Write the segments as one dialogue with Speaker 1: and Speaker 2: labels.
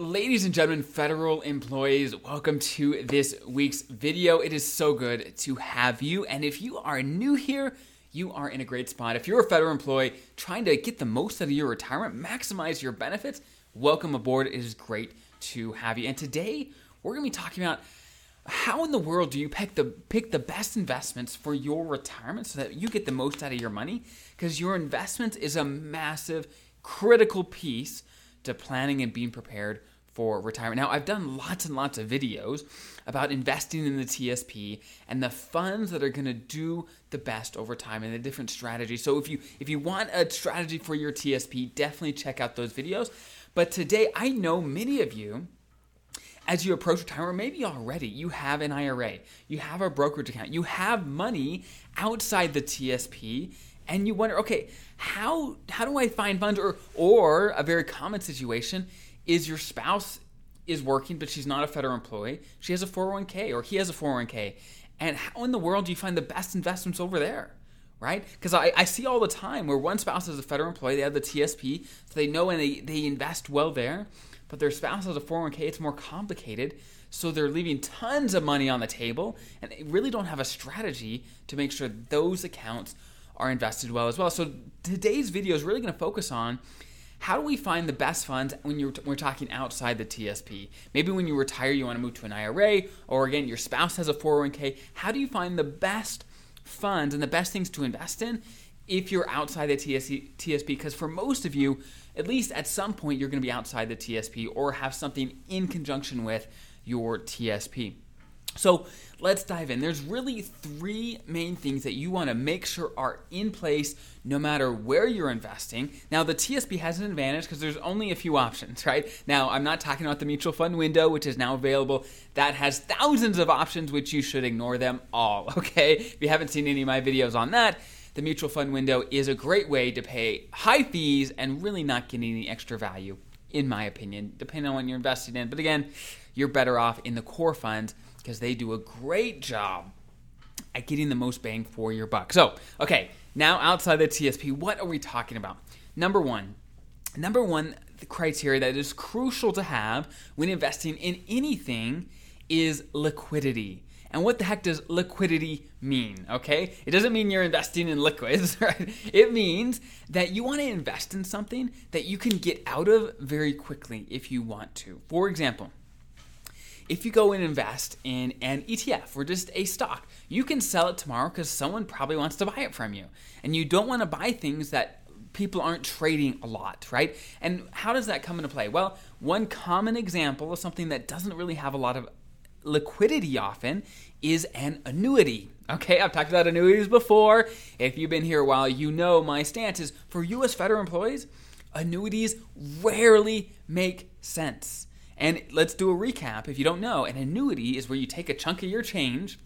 Speaker 1: Ladies and gentlemen, federal employees, welcome to this week's video. It is so good to have you. And if you are new here, you are in a great spot. If you're a federal employee trying to get the most out of your retirement, maximize your benefits, welcome aboard. It is great to have you. And today, we're going to be talking about how in the world do you pick the pick the best investments for your retirement so that you get the most out of your money because your investment is a massive critical piece to planning and being prepared for retirement. Now, I've done lots and lots of videos about investing in the TSP and the funds that are going to do the best over time and the different strategies. So if you if you want a strategy for your TSP, definitely check out those videos. But today, I know many of you as you approach retirement, maybe already you have an IRA, you have a brokerage account, you have money outside the TSP, and you wonder, okay, how how do I find funds? Or or a very common situation is your spouse is working, but she's not a federal employee. She has a 401k or he has a 401k. And how in the world do you find the best investments over there? Right? Because I, I see all the time where one spouse is a federal employee, they have the TSP, so they know and they, they invest well there, but their spouse has a 401k, it's more complicated. So they're leaving tons of money on the table and they really don't have a strategy to make sure those accounts are invested well as well. So today's video is really going to focus on how do we find the best funds when you're we're talking outside the TSP? Maybe when you retire, you want to move to an IRA, or again, your spouse has a 401k. How do you find the best funds and the best things to invest in if you're outside the TSP? Because for most of you, at least at some point, you're going to be outside the TSP or have something in conjunction with your TSP. So let's dive in. There's really three main things that you want to make sure are in place no matter where you're investing. Now, the TSP has an advantage because there's only a few options, right? Now, I'm not talking about the mutual fund window, which is now available. That has thousands of options, which you should ignore them all, okay? If you haven't seen any of my videos on that, the mutual fund window is a great way to pay high fees and really not get any extra value, in my opinion, depending on what you're investing in. But again, you're better off in the core funds because they do a great job at getting the most bang for your buck. So, okay, now outside the TSP, what are we talking about? Number one, number one the criteria that is crucial to have when investing in anything is liquidity. And what the heck does liquidity mean? Okay? It doesn't mean you're investing in liquids, right? It means that you want to invest in something that you can get out of very quickly if you want to. For example, if you go and invest in an ETF or just a stock, you can sell it tomorrow because someone probably wants to buy it from you. And you don't want to buy things that people aren't trading a lot, right? And how does that come into play? Well, one common example of something that doesn't really have a lot of liquidity often is an annuity. Okay, I've talked about annuities before. If you've been here a while, you know my stance is for US federal employees, annuities rarely make sense. And let's do a recap if you don't know. An annuity is where you take a chunk of your change.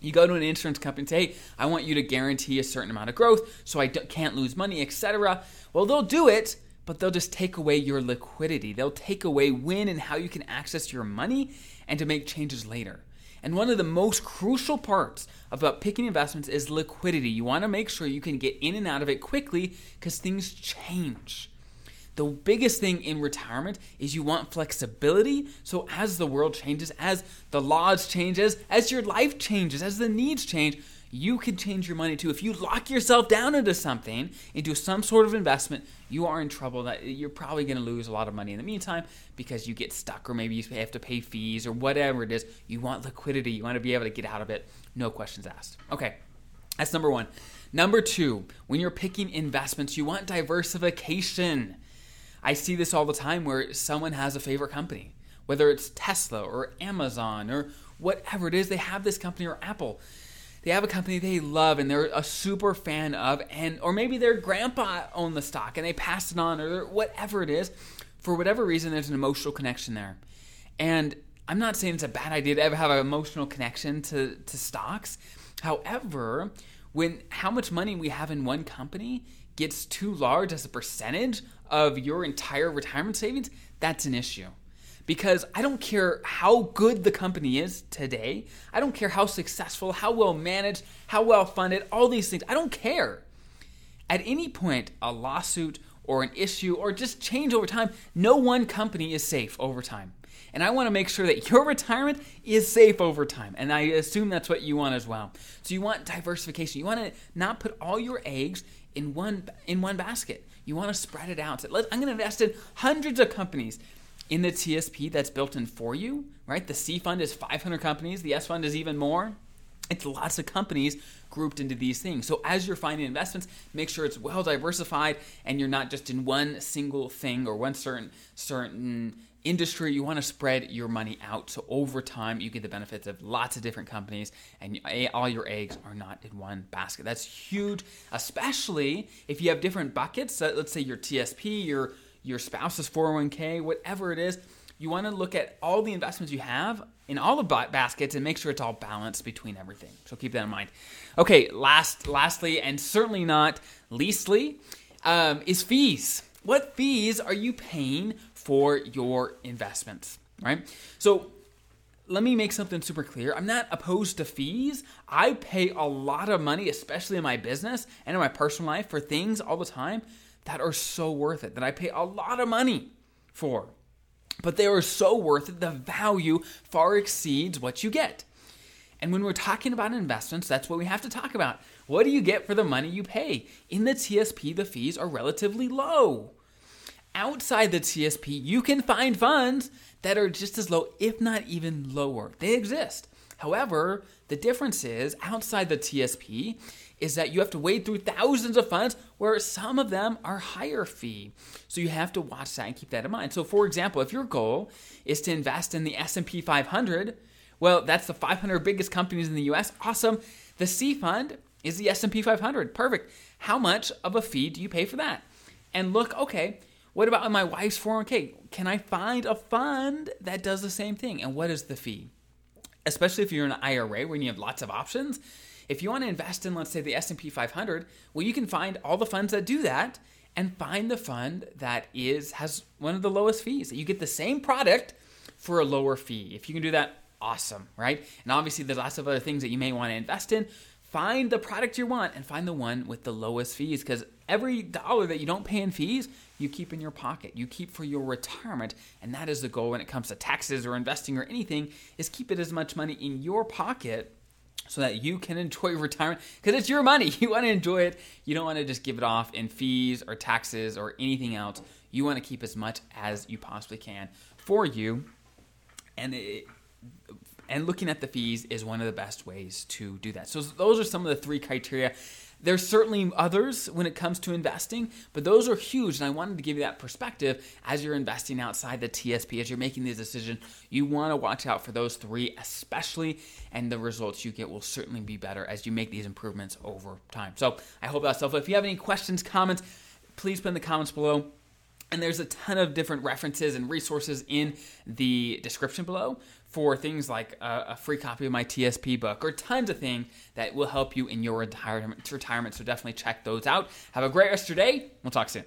Speaker 1: You go to an insurance company and say, hey, I want you to guarantee a certain amount of growth so I can't lose money, etc. Well, they'll do it, but they'll just take away your liquidity. They'll take away when and how you can access your money and to make changes later. And one of the most crucial parts about picking investments is liquidity. You want to make sure you can get in and out of it quickly because things change. The biggest thing in retirement is you want flexibility. So as the world changes, as the laws changes, as your life changes, as the needs change, you can change your money too. If you lock yourself down into something, into some sort of investment, you are in trouble. That you're probably going to lose a lot of money in the meantime because you get stuck, or maybe you have to pay fees, or whatever it is. You want liquidity. You want to be able to get out of it. No questions asked. Okay, that's number one. Number two, when you're picking investments, you want diversification. I see this all the time where someone has a favorite company, whether it's Tesla or Amazon or whatever it is, they have this company or Apple. They have a company they love and they're a super fan of, and or maybe their grandpa owned the stock and they passed it on, or whatever it is. For whatever reason, there's an emotional connection there. And I'm not saying it's a bad idea to ever have an emotional connection to, to stocks. However, when how much money we have in one company gets too large as a percentage of your entire retirement savings, that's an issue. Because I don't care how good the company is today, I don't care how successful, how well managed, how well funded, all these things, I don't care. At any point, a lawsuit or an issue or just change over time, no one company is safe over time. And I want to make sure that your retirement is safe over time. And I assume that's what you want as well. So you want diversification. You want to not put all your eggs in one in one basket. You want to spread it out. I'm going to invest in hundreds of companies in the TSP that's built in for you, right? The C fund is 500 companies, the S fund is even more. It's lots of companies grouped into these things. So as you're finding investments, make sure it's well diversified and you're not just in one single thing or one certain certain industry. You want to spread your money out so over time you get the benefits of lots of different companies and all your eggs are not in one basket. That's huge, especially if you have different buckets. So let's say your TSP, your your spouse's 401k, whatever it is you want to look at all the investments you have in all the baskets and make sure it's all balanced between everything. So keep that in mind. Okay, last, lastly, and certainly not leastly, um, is fees. What fees are you paying for your investments? Right. So let me make something super clear. I'm not opposed to fees. I pay a lot of money, especially in my business and in my personal life, for things all the time that are so worth it, that I pay a lot of money for but they are so worth it. The value far exceeds what you get. And when we're talking about investments, that's what we have to talk about. What do you get for the money you pay? In the TSP, the fees are relatively low. Outside the TSP, you can find funds that are just as low, if not even lower. They exist. However, the difference is outside the TSP is that you have to wade through thousands of funds where some of them are higher fee. So you have to watch that and keep that in mind. So for example, if your goal is to invest in the S&P 500, well, that's the 500 biggest companies in the US. Awesome. The C fund is the S&P 500. Perfect. How much of a fee do you pay for that? And look, okay, what about my wife's 401k? Can I find a fund that does the same thing? And what is the fee? Especially if you're in an IRA where you have lots of options, if you want to invest in, let's say, the S&P 500, well, you can find all the funds that do that and find the fund that is has one of the lowest fees. You get the same product for a lower fee. If you can do that, awesome, right? And obviously, there's lots of other things that you may want to invest in. Find the product you want and find the one with the lowest fees because every dollar that you don't pay in fees, you keep in your pocket. You keep for your retirement, and that is the goal when it comes to taxes or investing or anything is keep it as much money in your pocket so that you can enjoy retirement because it's your money. You want to enjoy it. You don't want to just give it off in fees or taxes or anything else. You want to keep as much as you possibly can for you. And it, and looking at the fees is one of the best ways to do that. So those are some of the three criteria there's certainly others when it comes to investing, but those are huge. And I wanted to give you that perspective as you're investing outside the TSP, as you're making these decisions. You want to watch out for those three, especially, and the results you get will certainly be better as you make these improvements over time. So I hope that's helpful. If you have any questions, comments, please put in the comments below. And there's a ton of different references and resources in the description below for things like a, a, free copy of my TSP book or tons of things that will help you in your retirement. retirement. So definitely check those out. Have a great rest of your day. We'll talk soon.